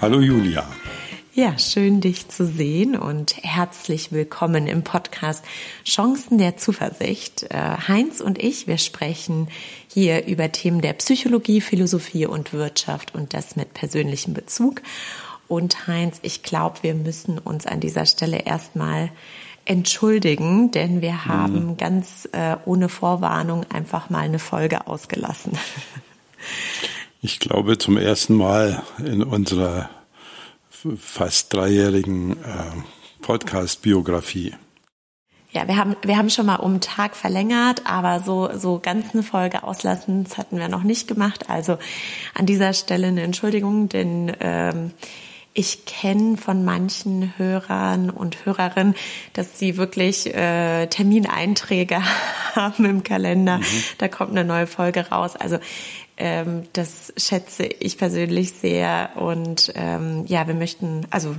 Hallo Julia. Ja, schön dich zu sehen und herzlich willkommen im Podcast Chancen der Zuversicht. Äh, Heinz und ich, wir sprechen hier über Themen der Psychologie, Philosophie und Wirtschaft und das mit persönlichem Bezug. Und Heinz, ich glaube, wir müssen uns an dieser Stelle erstmal entschuldigen, denn wir haben mhm. ganz äh, ohne Vorwarnung einfach mal eine Folge ausgelassen. Ich glaube zum ersten Mal in unserer fast dreijährigen äh, Podcast-Biografie. Ja, wir haben, wir haben schon mal um einen Tag verlängert, aber so, so ganz eine Folge auslassen, das hatten wir noch nicht gemacht. Also an dieser Stelle eine Entschuldigung, denn ähm, ich kenne von manchen Hörern und Hörerinnen, dass sie wirklich äh, Termineinträge haben im Kalender. Mhm. Da kommt eine neue Folge raus. Also ähm, das schätze ich persönlich sehr und ähm, ja, wir möchten, also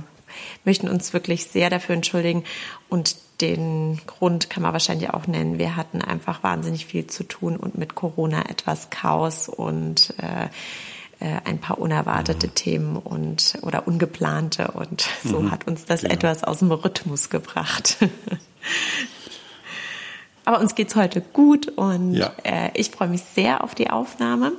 möchten uns wirklich sehr dafür entschuldigen und den Grund kann man wahrscheinlich auch nennen. Wir hatten einfach wahnsinnig viel zu tun und mit Corona etwas Chaos und äh, äh ein paar unerwartete mhm. Themen und oder ungeplante und so mhm. hat uns das genau. etwas aus dem Rhythmus gebracht. Aber uns geht's heute gut und ja. äh, ich freue mich sehr auf die Aufnahme.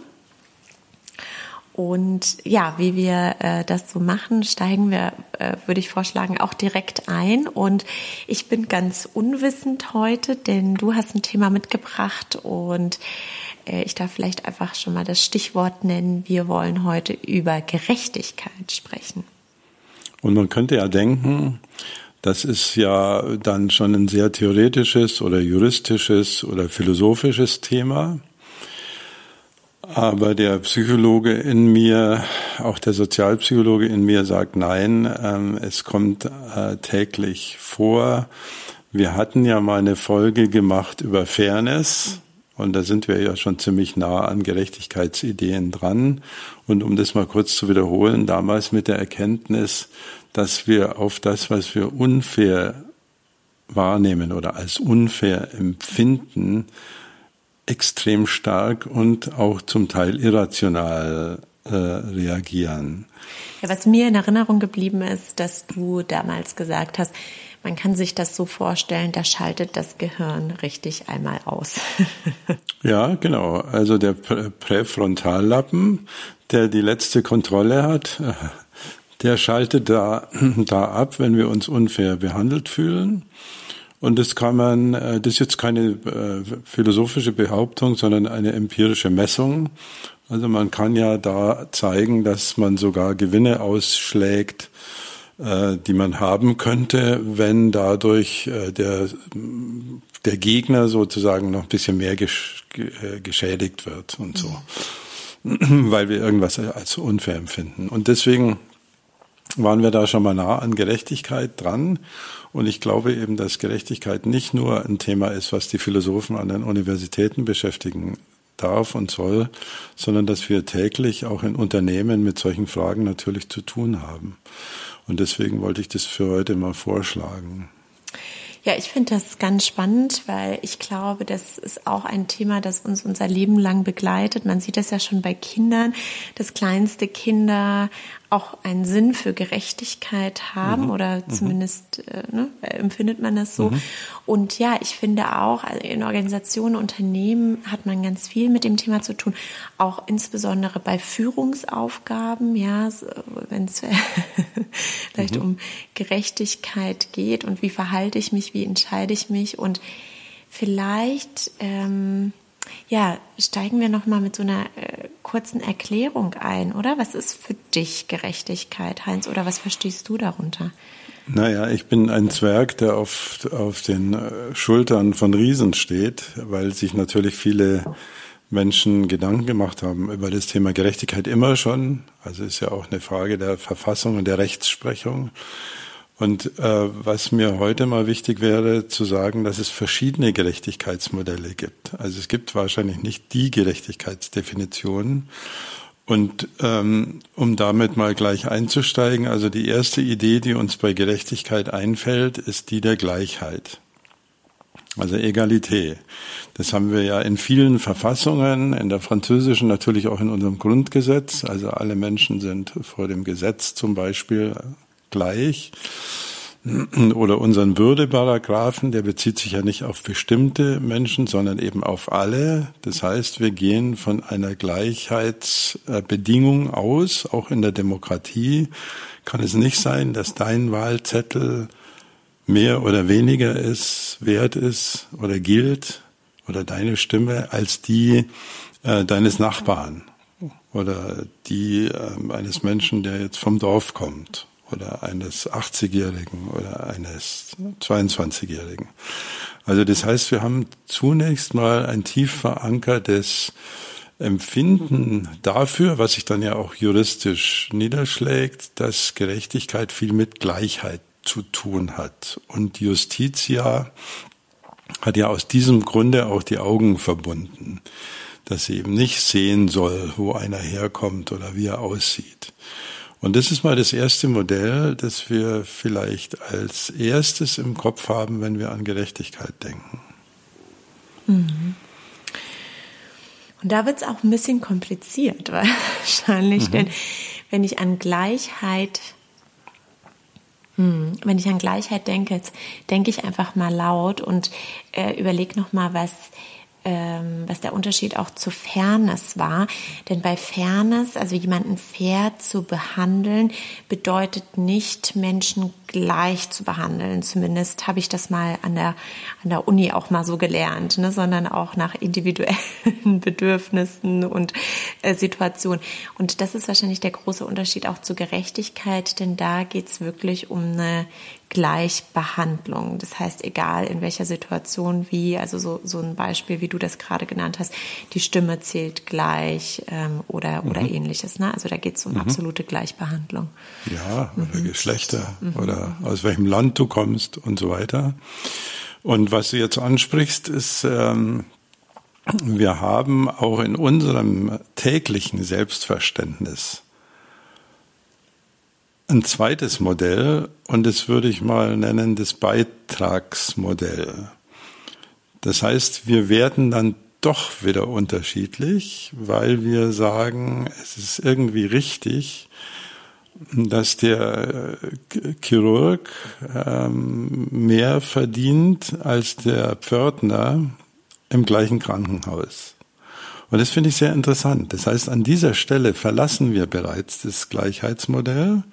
Und ja, wie wir äh, das so machen, steigen wir, äh, würde ich vorschlagen, auch direkt ein. Und ich bin ganz unwissend heute, denn du hast ein Thema mitgebracht und äh, ich darf vielleicht einfach schon mal das Stichwort nennen. Wir wollen heute über Gerechtigkeit sprechen. Und man könnte ja denken, das ist ja dann schon ein sehr theoretisches oder juristisches oder philosophisches Thema. Aber der Psychologe in mir, auch der Sozialpsychologe in mir sagt nein, ähm, es kommt äh, täglich vor. Wir hatten ja mal eine Folge gemacht über Fairness und da sind wir ja schon ziemlich nah an Gerechtigkeitsideen dran. Und um das mal kurz zu wiederholen, damals mit der Erkenntnis, dass wir auf das, was wir unfair wahrnehmen oder als unfair empfinden, extrem stark und auch zum Teil irrational äh, reagieren. Ja, was mir in Erinnerung geblieben ist, dass du damals gesagt hast, man kann sich das so vorstellen, da schaltet das Gehirn richtig einmal aus. ja, genau. Also der Präfrontallappen, der die letzte Kontrolle hat, der schaltet da, da ab, wenn wir uns unfair behandelt fühlen. Und das kann man, äh, das ist jetzt keine äh, philosophische Behauptung, sondern eine empirische Messung. Also man kann ja da zeigen, dass man sogar Gewinne ausschlägt, äh, die man haben könnte, wenn dadurch der, der Gegner sozusagen noch ein bisschen mehr geschädigt wird und so. Weil wir irgendwas als unfair empfinden. Und deswegen waren wir da schon mal nah an Gerechtigkeit dran. Und ich glaube eben, dass Gerechtigkeit nicht nur ein Thema ist, was die Philosophen an den Universitäten beschäftigen darf und soll, sondern dass wir täglich auch in Unternehmen mit solchen Fragen natürlich zu tun haben. Und deswegen wollte ich das für heute mal vorschlagen. Ja, ich finde das ganz spannend, weil ich glaube, das ist auch ein Thema, das uns unser Leben lang begleitet. Man sieht das ja schon bei Kindern, dass kleinste Kinder auch einen Sinn für Gerechtigkeit haben mhm. oder mhm. zumindest äh, ne, empfindet man das so. Mhm. Und ja, ich finde auch, also in Organisationen, Unternehmen hat man ganz viel mit dem Thema zu tun, auch insbesondere bei Führungsaufgaben, ja, wenn es vielleicht mhm. um Gerechtigkeit geht und wie verhalte ich mich, wie entscheide ich mich und vielleicht ähm, ja, steigen wir noch mal mit so einer äh, kurzen Erklärung ein, oder? Was ist für dich Gerechtigkeit, Heinz, oder was verstehst du darunter? Naja, ich bin ein Zwerg, der auf, auf den äh, Schultern von Riesen steht, weil sich natürlich viele Menschen Gedanken gemacht haben über das Thema Gerechtigkeit immer schon. Also ist ja auch eine Frage der Verfassung und der Rechtsprechung. Und äh, was mir heute mal wichtig wäre, zu sagen, dass es verschiedene Gerechtigkeitsmodelle gibt. Also es gibt wahrscheinlich nicht die Gerechtigkeitsdefinition. Und ähm, um damit mal gleich einzusteigen, also die erste Idee, die uns bei Gerechtigkeit einfällt, ist die der Gleichheit. Also Egalité. Das haben wir ja in vielen Verfassungen, in der französischen natürlich auch in unserem Grundgesetz. Also alle Menschen sind vor dem Gesetz zum Beispiel gleich. Oder unseren Würdeparagraphen, der bezieht sich ja nicht auf bestimmte Menschen, sondern eben auf alle. Das heißt, wir gehen von einer Gleichheitsbedingung aus, auch in der Demokratie. Kann es nicht sein, dass dein Wahlzettel mehr oder weniger ist, wert ist oder gilt oder deine Stimme als die äh, deines Nachbarn oder die äh, eines Menschen, der jetzt vom Dorf kommt oder eines 80-Jährigen oder eines 22-Jährigen. Also das heißt, wir haben zunächst mal ein tief verankertes Empfinden dafür, was sich dann ja auch juristisch niederschlägt, dass Gerechtigkeit viel mit Gleichheit zu tun hat. Und Justitia hat ja aus diesem Grunde auch die Augen verbunden, dass sie eben nicht sehen soll, wo einer herkommt oder wie er aussieht. Und das ist mal das erste Modell, das wir vielleicht als erstes im Kopf haben, wenn wir an Gerechtigkeit denken. Mhm. Und da wird es auch ein bisschen kompliziert, wahrscheinlich, mhm. denn wenn ich an Gleichheit hm. Wenn ich an Gleichheit denke, denke ich einfach mal laut und äh, überlege nochmal, was ähm, was der Unterschied auch zu Fairness war. Denn bei Fairness, also jemanden fair zu behandeln, bedeutet nicht Menschen gleich zu behandeln. Zumindest habe ich das mal an der, an der Uni auch mal so gelernt, ne? sondern auch nach individuellen Bedürfnissen und äh, Situationen. Und das ist wahrscheinlich der große Unterschied auch zur Gerechtigkeit, denn da geht es wirklich um eine Gleichbehandlung. Das heißt, egal in welcher Situation wie, also so, so ein Beispiel, wie du das gerade genannt hast, die Stimme zählt gleich ähm, oder, mhm. oder ähnliches. Ne? Also da geht es um mhm. absolute Gleichbehandlung. Ja, oder mhm. Geschlechter mhm. oder aus welchem Land du kommst und so weiter. Und was du jetzt ansprichst, ist, ähm, wir haben auch in unserem täglichen Selbstverständnis ein zweites Modell und das würde ich mal nennen das Beitragsmodell. Das heißt, wir werden dann doch wieder unterschiedlich, weil wir sagen, es ist irgendwie richtig, dass der Chirurg ähm, mehr verdient als der Pförtner im gleichen Krankenhaus. Und das finde ich sehr interessant. Das heißt, an dieser Stelle verlassen wir bereits das Gleichheitsmodell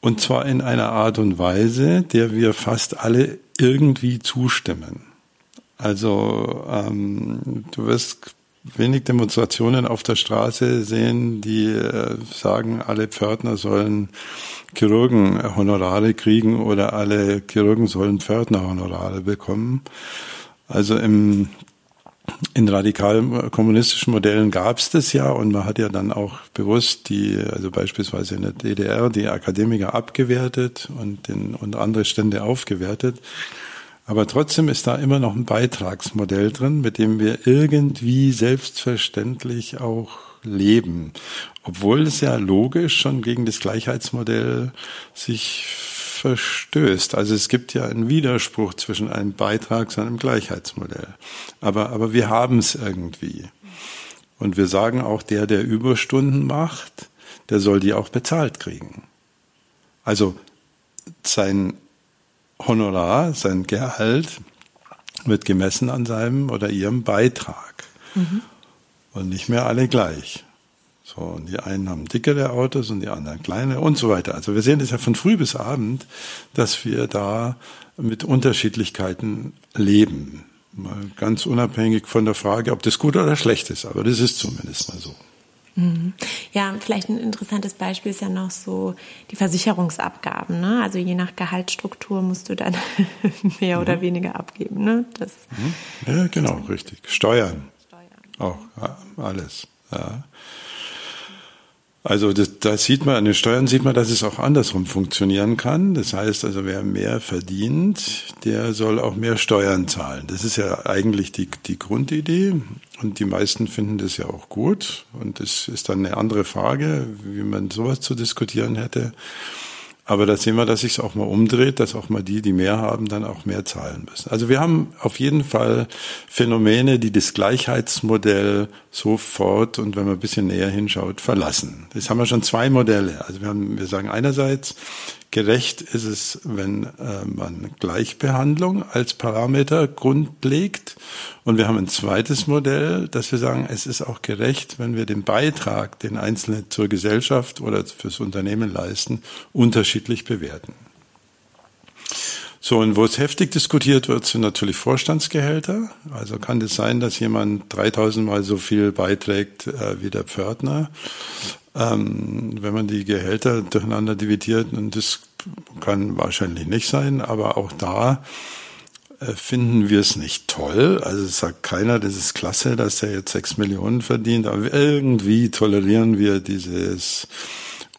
und zwar in einer Art und Weise, der wir fast alle irgendwie zustimmen. Also ähm, du wirst wenig Demonstrationen auf der Straße sehen, die äh, sagen, alle Pförtner sollen Chirurgenhonorare kriegen oder alle Chirurgen sollen Pförtnerhonorare bekommen. Also im in radikalen kommunistischen Modellen gab es das ja und man hat ja dann auch bewusst die, also beispielsweise in der DDR, die Akademiker abgewertet und, den, und andere Stände aufgewertet. Aber trotzdem ist da immer noch ein Beitragsmodell drin, mit dem wir irgendwie selbstverständlich auch leben. Obwohl es ja logisch schon gegen das Gleichheitsmodell sich verstößt. Also es gibt ja einen Widerspruch zwischen einem Beitrags- und einem Gleichheitsmodell. Aber, aber wir haben es irgendwie. Und wir sagen auch, der, der Überstunden macht, der soll die auch bezahlt kriegen. Also sein Honorar, sein Gehalt wird gemessen an seinem oder ihrem Beitrag. Mhm. Und nicht mehr alle gleich. So, und die einen haben dickere Autos und die anderen kleine und so weiter. Also wir sehen das ja von früh bis abend, dass wir da mit Unterschiedlichkeiten leben. Mal ganz unabhängig von der Frage, ob das gut oder schlecht ist, aber das ist zumindest mal so. Mhm. Ja, vielleicht ein interessantes Beispiel ist ja noch so die Versicherungsabgaben. Ne? Also je nach Gehaltsstruktur musst du dann mehr mhm. oder weniger abgeben. Ne? Das mhm. Ja, genau, richtig. Steuern. Steuern. Auch alles. Ja. Also das, da sieht man, an den Steuern sieht man, dass es auch andersrum funktionieren kann. Das heißt also, wer mehr verdient, der soll auch mehr Steuern zahlen. Das ist ja eigentlich die, die Grundidee. Und die meisten finden das ja auch gut. Und es ist dann eine andere Frage, wie man sowas zu diskutieren hätte. Aber da sehen wir, dass sich es auch mal umdreht, dass auch mal die, die mehr haben, dann auch mehr zahlen müssen. Also wir haben auf jeden Fall Phänomene, die das Gleichheitsmodell sofort und wenn man ein bisschen näher hinschaut, verlassen. Das haben wir schon zwei Modelle. Also wir haben, wir sagen einerseits, Gerecht ist es, wenn äh, man Gleichbehandlung als Parameter grundlegt. Und wir haben ein zweites Modell, dass wir sagen, es ist auch gerecht, wenn wir den Beitrag, den Einzelne zur Gesellschaft oder fürs Unternehmen leisten, unterschiedlich bewerten. So, und wo es heftig diskutiert wird, sind natürlich Vorstandsgehälter. Also kann es sein, dass jemand 3000 Mal so viel beiträgt äh, wie der Pförtner ähm, wenn man die Gehälter durcheinander dividiert. Und das kann wahrscheinlich nicht sein, aber auch da äh, finden wir es nicht toll. Also es sagt keiner, das ist klasse, dass er jetzt sechs Millionen verdient, aber irgendwie tolerieren wir dieses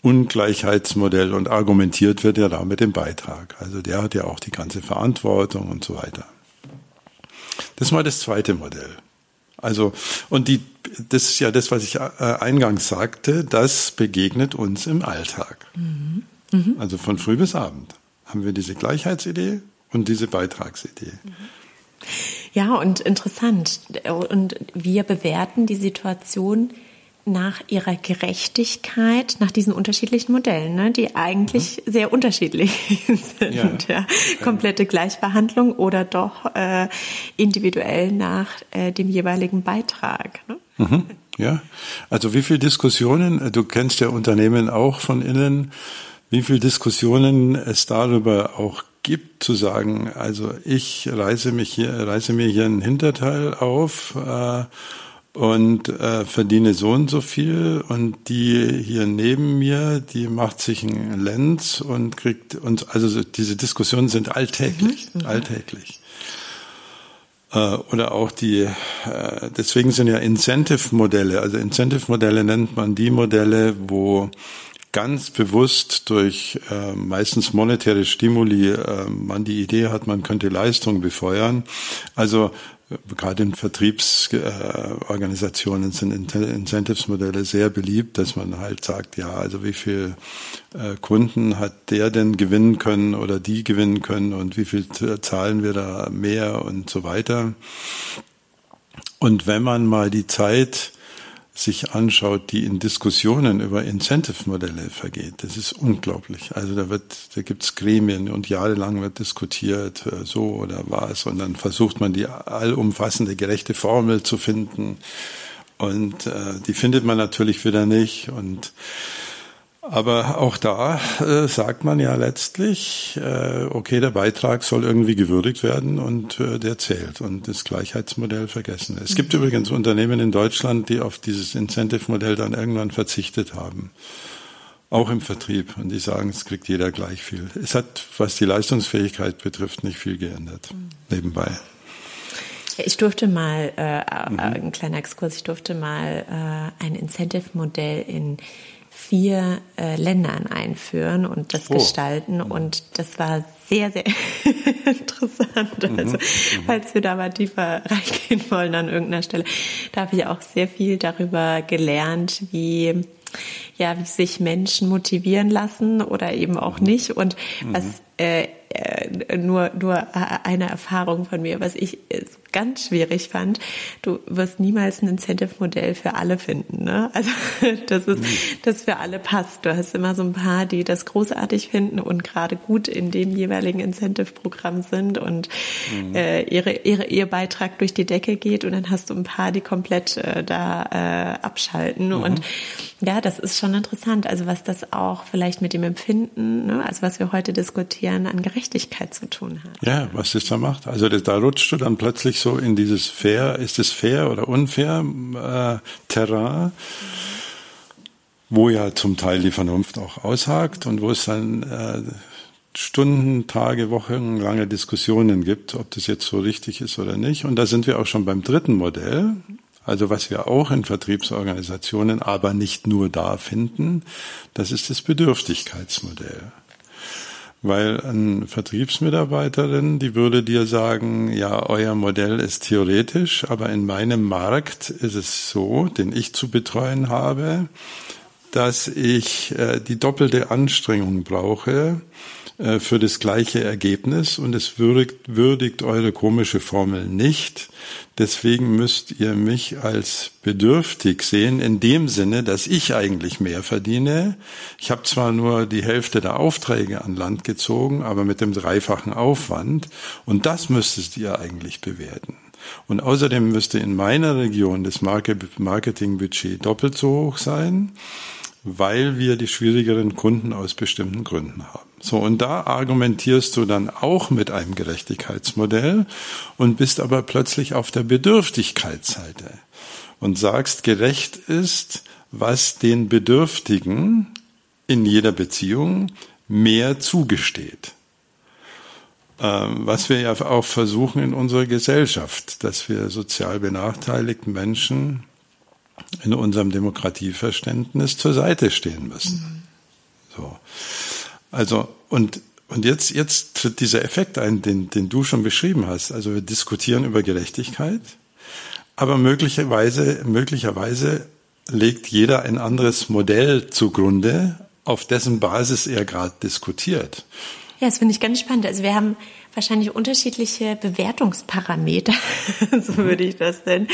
Ungleichheitsmodell und argumentiert wird ja da mit dem Beitrag. Also der hat ja auch die ganze Verantwortung und so weiter. Das ist mal das zweite Modell. Also, und die, das ist ja das, was ich äh, eingangs sagte, das begegnet uns im Alltag. Mhm. Mhm. Also von früh bis Abend haben wir diese Gleichheitsidee und diese Beitragsidee. Ja, und interessant. Und wir bewerten die Situation nach ihrer Gerechtigkeit, nach diesen unterschiedlichen Modellen, ne, die eigentlich mhm. sehr unterschiedlich sind. Ja. ja. Komplette Gleichbehandlung oder doch äh, individuell nach äh, dem jeweiligen Beitrag. Ne? Mhm. Ja, also wie viele Diskussionen, du kennst ja Unternehmen auch von innen, wie viele Diskussionen es darüber auch gibt, zu sagen, also ich reise mich hier, reise mir hier einen Hinterteil auf, äh, und äh, verdiene so und so viel und die hier neben mir, die macht sich ein Lenz und kriegt uns, also diese Diskussionen sind alltäglich, mhm. mhm. alltäglich. Äh, oder auch die, äh, deswegen sind ja Incentive-Modelle, also Incentive-Modelle nennt man die Modelle, wo ganz bewusst durch äh, meistens monetäre Stimuli äh, man die Idee hat, man könnte Leistung befeuern. Also gerade in Vertriebsorganisationen sind Incentives-Modelle sehr beliebt, dass man halt sagt, ja, also wie viel äh, Kunden hat der denn gewinnen können oder die gewinnen können und wie viel zahlen wir da mehr und so weiter. Und wenn man mal die Zeit sich anschaut, die in Diskussionen über Incentive-Modelle vergeht, das ist unglaublich. Also da wird, da gibt's Gremien und jahrelang wird diskutiert, äh, so oder was, und dann versucht man die allumfassende gerechte Formel zu finden. Und äh, die findet man natürlich wieder nicht. Und aber auch da äh, sagt man ja letztlich, äh, okay, der Beitrag soll irgendwie gewürdigt werden und äh, der zählt und das Gleichheitsmodell vergessen. Es gibt mhm. übrigens Unternehmen in Deutschland, die auf dieses Incentive-Modell dann irgendwann verzichtet haben. Auch im Vertrieb. Und die sagen, es kriegt jeder gleich viel. Es hat, was die Leistungsfähigkeit betrifft, nicht viel geändert. Mhm. Nebenbei. Ich durfte mal, äh, mhm. ein kleiner Exkurs, ich durfte mal äh, ein Incentive-Modell in vier äh, Ländern einführen und das oh. gestalten. Und das war sehr, sehr interessant. Mhm. Also, mhm. falls wir da mal tiefer reingehen wollen an irgendeiner Stelle, da habe ich auch sehr viel darüber gelernt, wie ja, wie sich Menschen motivieren lassen oder eben auch mhm. nicht und was mhm. äh, äh, nur nur eine Erfahrung von mir, was ich äh, ganz schwierig fand. Du wirst niemals ein Incentive-Modell für alle finden. Ne? Also das ist, das für alle passt. Du hast immer so ein paar, die das großartig finden und gerade gut in dem jeweiligen Incentive-Programm sind und mhm. äh, ihre, ihre, ihr Beitrag durch die Decke geht und dann hast du ein paar, die komplett äh, da äh, abschalten. Mhm. Und ja, das ist schon interessant. Also was das auch vielleicht mit dem Empfinden, ne, also was wir heute diskutieren, an Gerechtigkeit zu tun hat. Ja, was das da macht. Also da rutscht du dann plötzlich so in dieses fair, ist es fair oder unfair äh, Terrain, wo ja zum Teil die Vernunft auch aushakt und wo es dann äh, Stunden, Tage, Wochen lange Diskussionen gibt, ob das jetzt so richtig ist oder nicht. Und da sind wir auch schon beim dritten Modell. Also was wir auch in Vertriebsorganisationen, aber nicht nur da finden, das ist das Bedürftigkeitsmodell. Weil eine Vertriebsmitarbeiterin, die würde dir sagen, ja, euer Modell ist theoretisch, aber in meinem Markt ist es so, den ich zu betreuen habe, dass ich äh, die doppelte Anstrengung brauche äh, für das gleiche Ergebnis und es würdigt, würdigt eure komische Formel nicht. Deswegen müsst ihr mich als bedürftig sehen, in dem Sinne, dass ich eigentlich mehr verdiene. Ich habe zwar nur die Hälfte der Aufträge an Land gezogen, aber mit dem dreifachen Aufwand. Und das müsstest ihr eigentlich bewerten. Und außerdem müsste in meiner Region das Marketingbudget doppelt so hoch sein, weil wir die schwierigeren Kunden aus bestimmten Gründen haben. So, und da argumentierst du dann auch mit einem Gerechtigkeitsmodell und bist aber plötzlich auf der Bedürftigkeitsseite und sagst, gerecht ist, was den Bedürftigen in jeder Beziehung mehr zugesteht. Ähm, was wir ja auch versuchen in unserer Gesellschaft, dass wir sozial benachteiligten Menschen in unserem Demokratieverständnis zur Seite stehen müssen. Mhm. So. Also, und, und jetzt, jetzt tritt dieser Effekt ein, den, den du schon beschrieben hast. Also wir diskutieren über Gerechtigkeit, aber möglicherweise, möglicherweise legt jeder ein anderes Modell zugrunde, auf dessen Basis er gerade diskutiert. Ja, das finde ich ganz spannend. Also wir haben wahrscheinlich unterschiedliche Bewertungsparameter, so würde ich das nennen,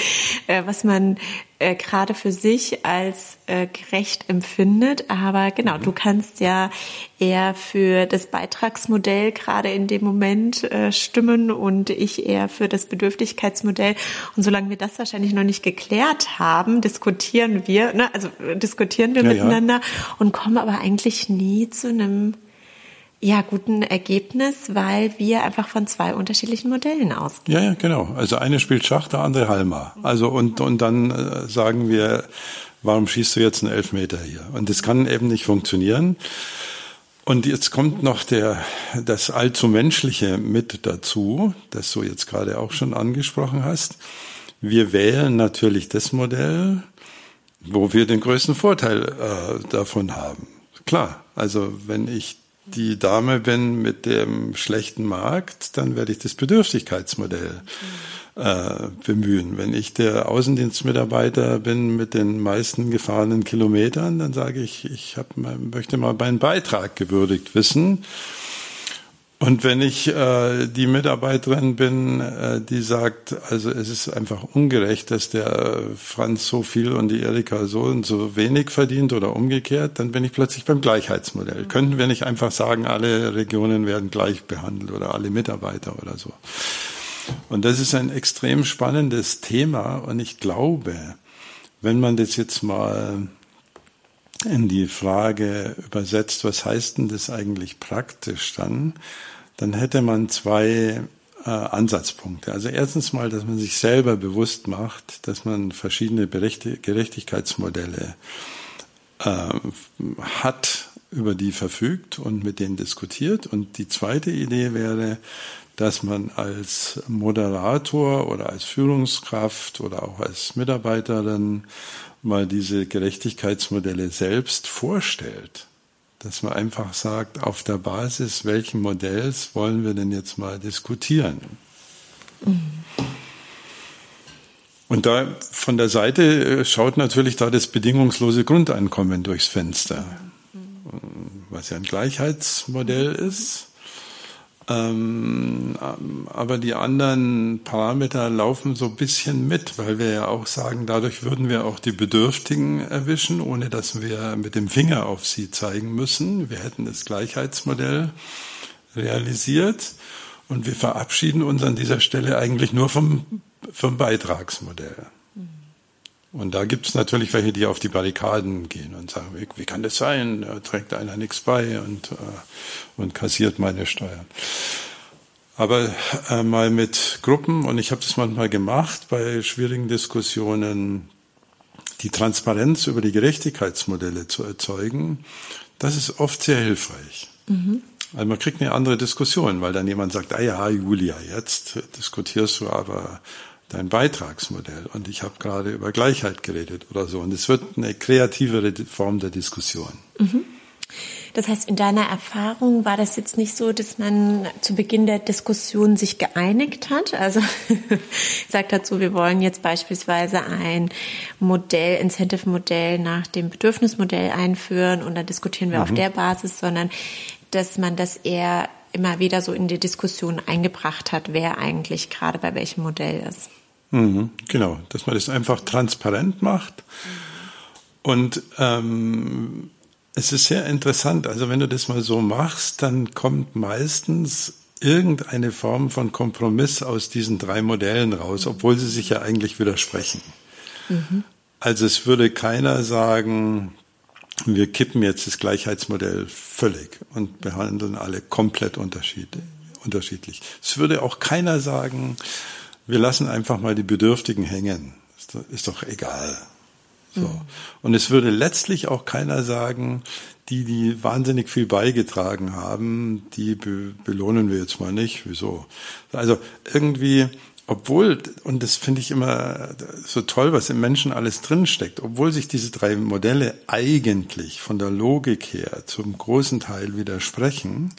äh, was man äh, gerade für sich als äh, gerecht empfindet. Aber genau, du kannst ja eher für das Beitragsmodell gerade in dem Moment stimmen und ich eher für das Bedürftigkeitsmodell. Und solange wir das wahrscheinlich noch nicht geklärt haben, diskutieren wir, ne, also diskutieren wir ja, miteinander ja. und kommen aber eigentlich nie zu einem ja, guten Ergebnis, weil wir einfach von zwei unterschiedlichen Modellen ausgehen. Ja, ja, genau. Also eine spielt Schach, der andere Halma. Also und, und dann äh, sagen wir, warum schießt du jetzt einen Elfmeter hier? Und das kann eben nicht funktionieren. Und jetzt kommt noch der, das allzu Menschliche mit dazu, das du jetzt gerade auch schon angesprochen hast. Wir wählen natürlich das Modell, wo wir den größten Vorteil äh, davon haben. Klar, also wenn ich die Dame bin mit dem schlechten Markt, dann werde ich das Bedürftigkeitsmodell äh, bemühen. Wenn ich der Außendienstmitarbeiter bin mit den meisten gefahrenen Kilometern, dann sage ich, ich hab, möchte mal meinen Beitrag gewürdigt wissen. Und wenn ich äh, die Mitarbeiterin bin, äh, die sagt, also es ist einfach ungerecht, dass der Franz so viel und die Erika so und so wenig verdient oder umgekehrt, dann bin ich plötzlich beim Gleichheitsmodell. Mhm. Könnten wir nicht einfach sagen, alle Regionen werden gleich behandelt oder alle Mitarbeiter oder so. Und das ist ein extrem spannendes Thema und ich glaube, wenn man das jetzt mal in die Frage übersetzt, was heißt denn das eigentlich praktisch dann, dann hätte man zwei äh, Ansatzpunkte. Also erstens mal, dass man sich selber bewusst macht, dass man verschiedene Gerechtigkeitsmodelle äh, hat, über die verfügt und mit denen diskutiert. Und die zweite Idee wäre, dass man als Moderator oder als Führungskraft oder auch als Mitarbeiterin mal diese Gerechtigkeitsmodelle selbst vorstellt. Dass man einfach sagt, auf der Basis welchen Modells wollen wir denn jetzt mal diskutieren? Mhm. Und da von der Seite äh, schaut natürlich da das bedingungslose Grundeinkommen durchs Fenster, mhm. was ja ein Gleichheitsmodell ist. Ähm, aber die anderen Parameter laufen so ein bisschen mit, weil wir ja auch sagen, dadurch würden wir auch die Bedürftigen erwischen, ohne dass wir mit dem Finger auf sie zeigen müssen. Wir hätten das Gleichheitsmodell realisiert und wir verabschieden uns an dieser Stelle eigentlich nur vom, vom Beitragsmodell. Und da gibt es natürlich welche, die auf die Barrikaden gehen und sagen, wie, wie kann das sein? Da trägt einer nichts bei und, äh, und kassiert meine Steuern. Aber äh, mal mit Gruppen, und ich habe das manchmal gemacht bei schwierigen Diskussionen, die Transparenz über die Gerechtigkeitsmodelle zu erzeugen, das ist oft sehr hilfreich. Mhm. Also man kriegt eine andere Diskussion, weil dann jemand sagt, ah ja, Julia, jetzt diskutierst du aber dein Beitragsmodell und ich habe gerade über Gleichheit geredet oder so. Und es wird eine kreativere Form der Diskussion. Mhm. Das heißt, in deiner Erfahrung war das jetzt nicht so, dass man zu Beginn der Diskussion sich geeinigt hat? Also sagt dazu, wir wollen jetzt beispielsweise ein Modell, Incentive-Modell nach dem Bedürfnismodell einführen und dann diskutieren wir mhm. auf der Basis, sondern dass man das eher immer wieder so in die Diskussion eingebracht hat, wer eigentlich gerade bei welchem Modell ist. Mhm, genau, dass man das einfach transparent macht. Und ähm, es ist sehr interessant. Also wenn du das mal so machst, dann kommt meistens irgendeine Form von Kompromiss aus diesen drei Modellen raus, obwohl sie sich ja eigentlich widersprechen. Mhm. Also es würde keiner sagen, wir kippen jetzt das Gleichheitsmodell völlig und behandeln alle komplett unterschiedlich. Es würde auch keiner sagen, wir lassen einfach mal die Bedürftigen hängen. Ist doch egal. So. Mhm. Und es würde letztlich auch keiner sagen, die, die wahnsinnig viel beigetragen haben, die be belohnen wir jetzt mal nicht. Wieso? Also irgendwie, obwohl, und das finde ich immer so toll, was im Menschen alles drinsteckt, obwohl sich diese drei Modelle eigentlich von der Logik her zum großen Teil widersprechen,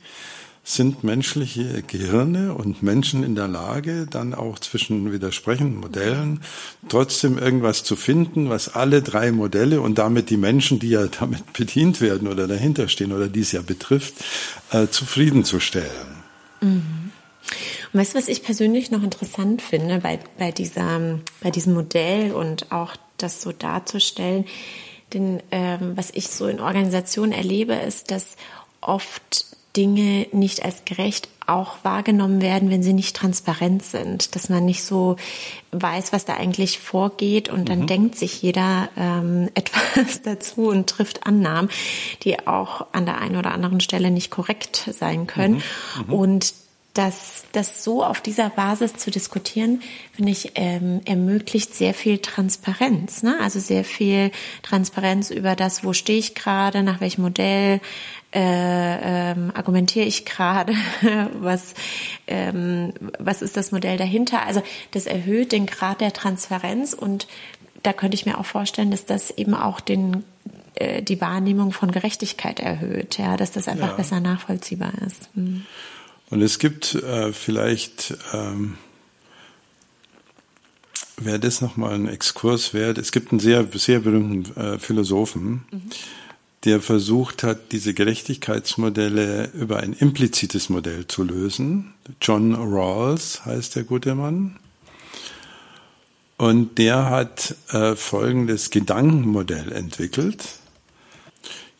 sind menschliche Gehirne und Menschen in der Lage, dann auch zwischen widersprechenden Modellen trotzdem irgendwas zu finden, was alle drei Modelle und damit die Menschen, die ja damit bedient werden oder dahinter stehen oder die es ja betrifft, äh, zufriedenzustellen. Mhm. Weißt du, was ich persönlich noch interessant finde bei, bei, dieser, bei diesem Modell und auch das so darzustellen? Denn ähm, was ich so in Organisationen erlebe, ist, dass oft Dinge nicht als gerecht auch wahrgenommen werden, wenn sie nicht transparent sind, dass man nicht so weiß, was da eigentlich vorgeht und dann mhm. denkt sich jeder ähm, etwas dazu und trifft Annahmen, die auch an der einen oder anderen Stelle nicht korrekt sein können. Mhm. Mhm. Und das, das so auf dieser Basis zu diskutieren, finde ich, ähm, ermöglicht sehr viel Transparenz. Ne? Also sehr viel Transparenz über das, wo stehe ich gerade, nach welchem Modell äh, ähm, argumentiere ich gerade, was, ähm, was ist das Modell dahinter. Also das erhöht den Grad der Transparenz und da könnte ich mir auch vorstellen, dass das eben auch den äh, die Wahrnehmung von Gerechtigkeit erhöht, ja, dass das einfach ja. besser nachvollziehbar ist. Hm. Und es gibt äh, vielleicht, ähm, wäre das nochmal ein Exkurs wert, es gibt einen sehr, sehr berühmten äh, Philosophen, mhm. Der versucht hat, diese Gerechtigkeitsmodelle über ein implizites Modell zu lösen. John Rawls heißt der gute Mann. Und der hat äh, folgendes Gedankenmodell entwickelt.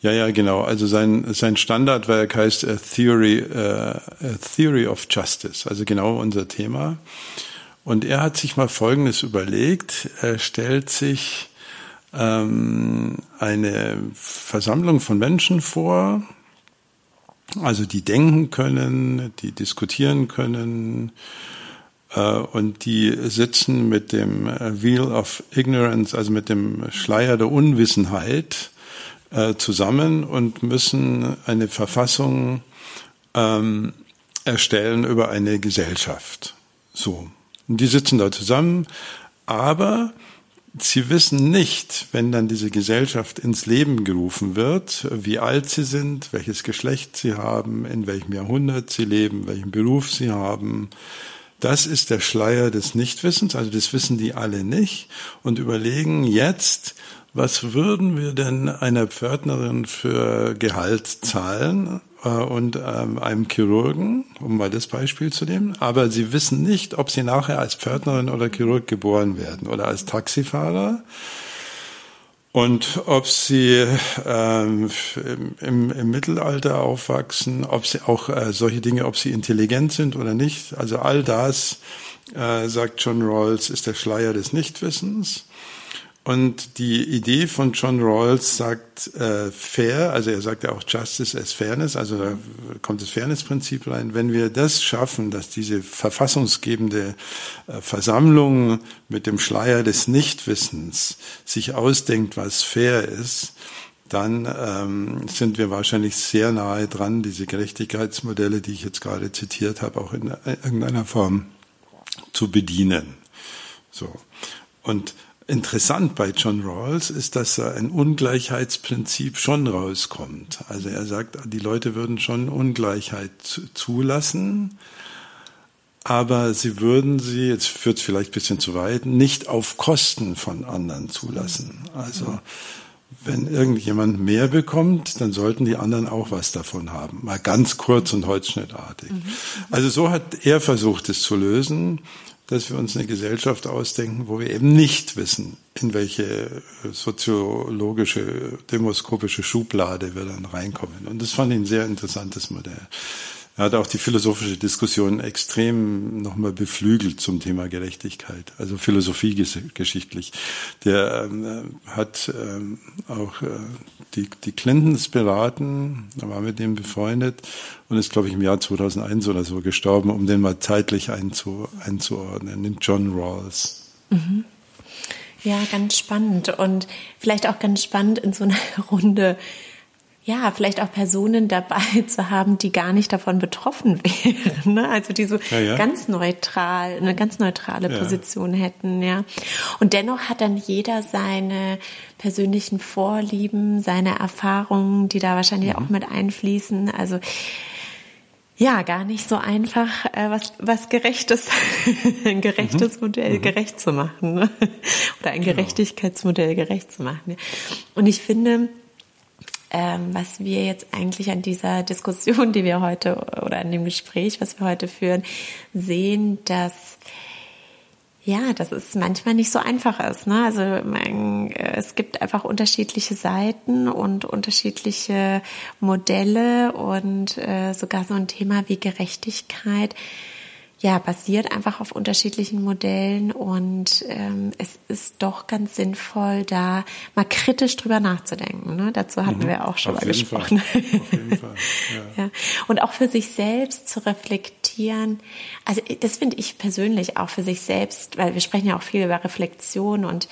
Ja, ja, genau. Also sein, sein Standardwerk heißt A Theory, uh, A Theory of Justice, also genau unser Thema. Und er hat sich mal Folgendes überlegt. Er stellt sich ähm, eine Versammlung von Menschen vor, also die denken können, die diskutieren können, äh, und die sitzen mit dem Wheel of Ignorance, also mit dem Schleier der Unwissenheit, äh, zusammen und müssen eine Verfassung ähm, erstellen über eine Gesellschaft. So. Und die sitzen da zusammen, aber sie wissen nicht, wenn dann diese Gesellschaft ins Leben gerufen wird, wie alt sie sind, welches Geschlecht sie haben, in welchem Jahrhundert sie leben, welchen Beruf sie haben. Das ist der Schleier des Nichtwissens, also das wissen die alle nicht und überlegen jetzt, was würden wir denn einer Pförtnerin für Gehalt zahlen äh, und ähm, einem Chirurgen, um mal das Beispiel zu nehmen? Aber sie wissen nicht, ob sie nachher als Pförtnerin oder Chirurg geboren werden oder als Taxifahrer. Und ob sie ähm, im, im Mittelalter aufwachsen, ob sie auch äh, solche Dinge, ob sie intelligent sind oder nicht. Also all das, äh, sagt John Rawls, ist der Schleier des Nichtwissens. Und die Idee von John Rawls sagt äh, fair, also er sagt ja auch Justice as Fairness, also da kommt das Fairness-Prinzip rein. Wenn wir das schaffen, dass diese verfassungsgebende äh, Versammlung mit dem Schleier des Nichtwissens sich ausdenkt, was fair ist, dann ähm, sind wir wahrscheinlich sehr nahe dran, diese Gerechtigkeitsmodelle, die ich jetzt gerade zitiert habe, auch in irgendeiner Form zu bedienen. So. Und Interessant bei John Rawls ist, dass da ein Ungleichheitsprinzip schon rauskommt. Also er sagt, die Leute würden schon Ungleichheit zulassen, aber sie würden sie, jetzt führt es vielleicht ein bisschen zu weit, nicht auf Kosten von anderen zulassen. Also wenn irgendjemand mehr bekommt, dann sollten die anderen auch was davon haben. Mal ganz kurz und holzschnittartig. Mhm. Also so hat er versucht, es zu lösen, dass wir uns eine Gesellschaft ausdenken, wo wir eben nicht wissen, in welche soziologische, demoskopische Schublade wir dann reinkommen. Und das fand ich ein sehr interessantes Modell. Er hat auch die philosophische Diskussion extrem nochmal beflügelt zum Thema Gerechtigkeit, also philosophiegeschichtlich. Der ähm, hat ähm, auch äh, die, die Clintons beraten, er war mit dem befreundet und ist, glaube ich, im Jahr 2001 oder so gestorben, um den mal zeitlich einzu, einzuordnen, den John Rawls. Mhm. Ja, ganz spannend und vielleicht auch ganz spannend in so einer Runde ja, vielleicht auch Personen dabei zu haben, die gar nicht davon betroffen wären. Ne? Also die so ja, ja. ganz neutral, eine ganz neutrale ja. Position hätten, ja. Und dennoch hat dann jeder seine persönlichen Vorlieben, seine Erfahrungen, die da wahrscheinlich mhm. auch mit einfließen. Also ja, gar nicht so einfach, äh, was, was gerechtes, ein gerechtes mhm. Modell mhm. gerecht zu machen. Ne? Oder ein genau. Gerechtigkeitsmodell gerecht zu machen. Und ich finde, ähm, was wir jetzt eigentlich an dieser Diskussion, die wir heute oder an dem Gespräch, was wir heute führen, sehen, dass ja, dass es manchmal nicht so einfach ist. Ne? Also man, äh, es gibt einfach unterschiedliche Seiten und unterschiedliche Modelle und äh, sogar so ein Thema wie Gerechtigkeit ja, basiert einfach auf unterschiedlichen Modellen und ähm, es ist doch ganz sinnvoll, da mal kritisch drüber nachzudenken. Ne? Dazu hatten mhm. wir auch schon auf mal gesprochen. Fall. Auf jeden Fall. Ja. ja. Und auch für sich selbst zu reflektieren. Also das finde ich persönlich auch für sich selbst, weil wir sprechen ja auch viel über Reflexion und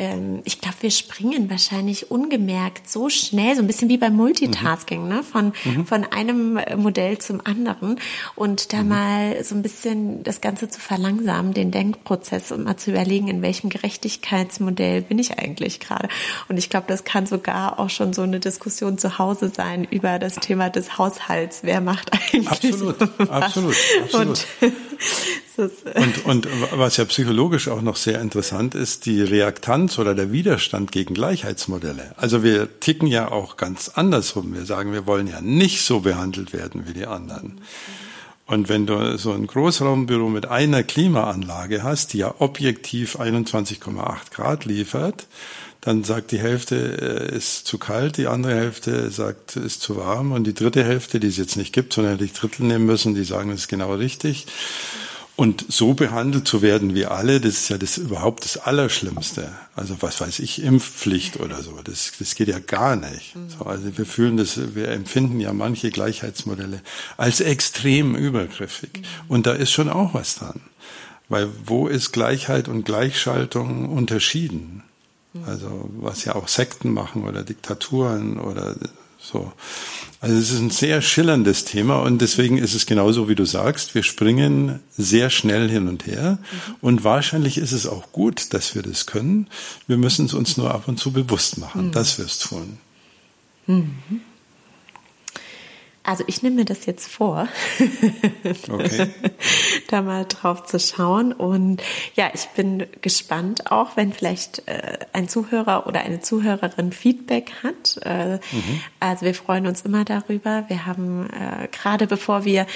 ähm, ich glaube, wir springen wahrscheinlich ungemerkt so schnell, so ein bisschen wie beim Multitasking, mhm. ne? von, mhm. von einem Modell zum anderen und da mhm. mal so ein bisschen das Ganze zu verlangsamen, den Denkprozess und mal zu überlegen, in welchem Gerechtigkeitsmodell bin ich eigentlich gerade. Und ich glaube, das kann sogar auch schon so eine Diskussion zu Hause sein über das Thema des Haushalts. Wer macht eigentlich absolut, was? Absolut, absolut. Und, und, und was ja psychologisch auch noch sehr interessant ist, die Reaktanz Widerstands- oder der Widerstand gegen Gleichheitsmodelle. Also wir ticken ja auch ganz andersrum. Wir sagen, wir wollen ja nicht so behandelt werden wie die anderen. Und wenn du so ein Großraumbüro mit einer Klimaanlage hast, die ja objektiv 21,8 Grad liefert, dann sagt die Hälfte äh, ist zu kalt, die andere Hälfte sagt ist zu warm und die dritte Hälfte, die es jetzt nicht gibt, sondern die Drittel nehmen müssen, die sagen, es ist genau richtig. Und so behandelt zu werden wie alle, das ist ja das überhaupt das Allerschlimmste. Also was weiß ich, Impfpflicht oder so, das, das geht ja gar nicht. So, also wir fühlen das, wir empfinden ja manche Gleichheitsmodelle als extrem übergriffig. Und da ist schon auch was dran. Weil wo ist Gleichheit und Gleichschaltung unterschieden? Also was ja auch Sekten machen oder Diktaturen oder so. Also es ist ein sehr schillerndes Thema und deswegen ist es genauso, wie du sagst. Wir springen sehr schnell hin und her mhm. und wahrscheinlich ist es auch gut, dass wir das können. Wir müssen es uns nur ab und zu bewusst machen, mhm. dass wir es tun. Mhm. Also ich nehme mir das jetzt vor, okay. da mal drauf zu schauen. Und ja, ich bin gespannt auch, wenn vielleicht äh, ein Zuhörer oder eine Zuhörerin Feedback hat. Äh, mhm. Also wir freuen uns immer darüber. Wir haben äh, gerade bevor wir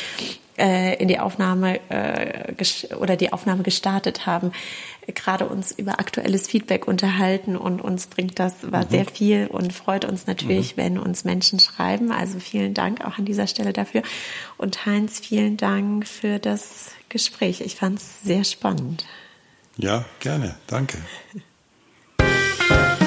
äh, in die Aufnahme äh, oder die Aufnahme gestartet haben, gerade uns über aktuelles Feedback unterhalten und uns bringt das war mhm. sehr viel und freut uns natürlich, mhm. wenn uns Menschen schreiben. Also vielen Dank auch an dieser Stelle dafür. Und Heinz, vielen Dank für das Gespräch. Ich fand es sehr spannend. Ja, gerne. Danke.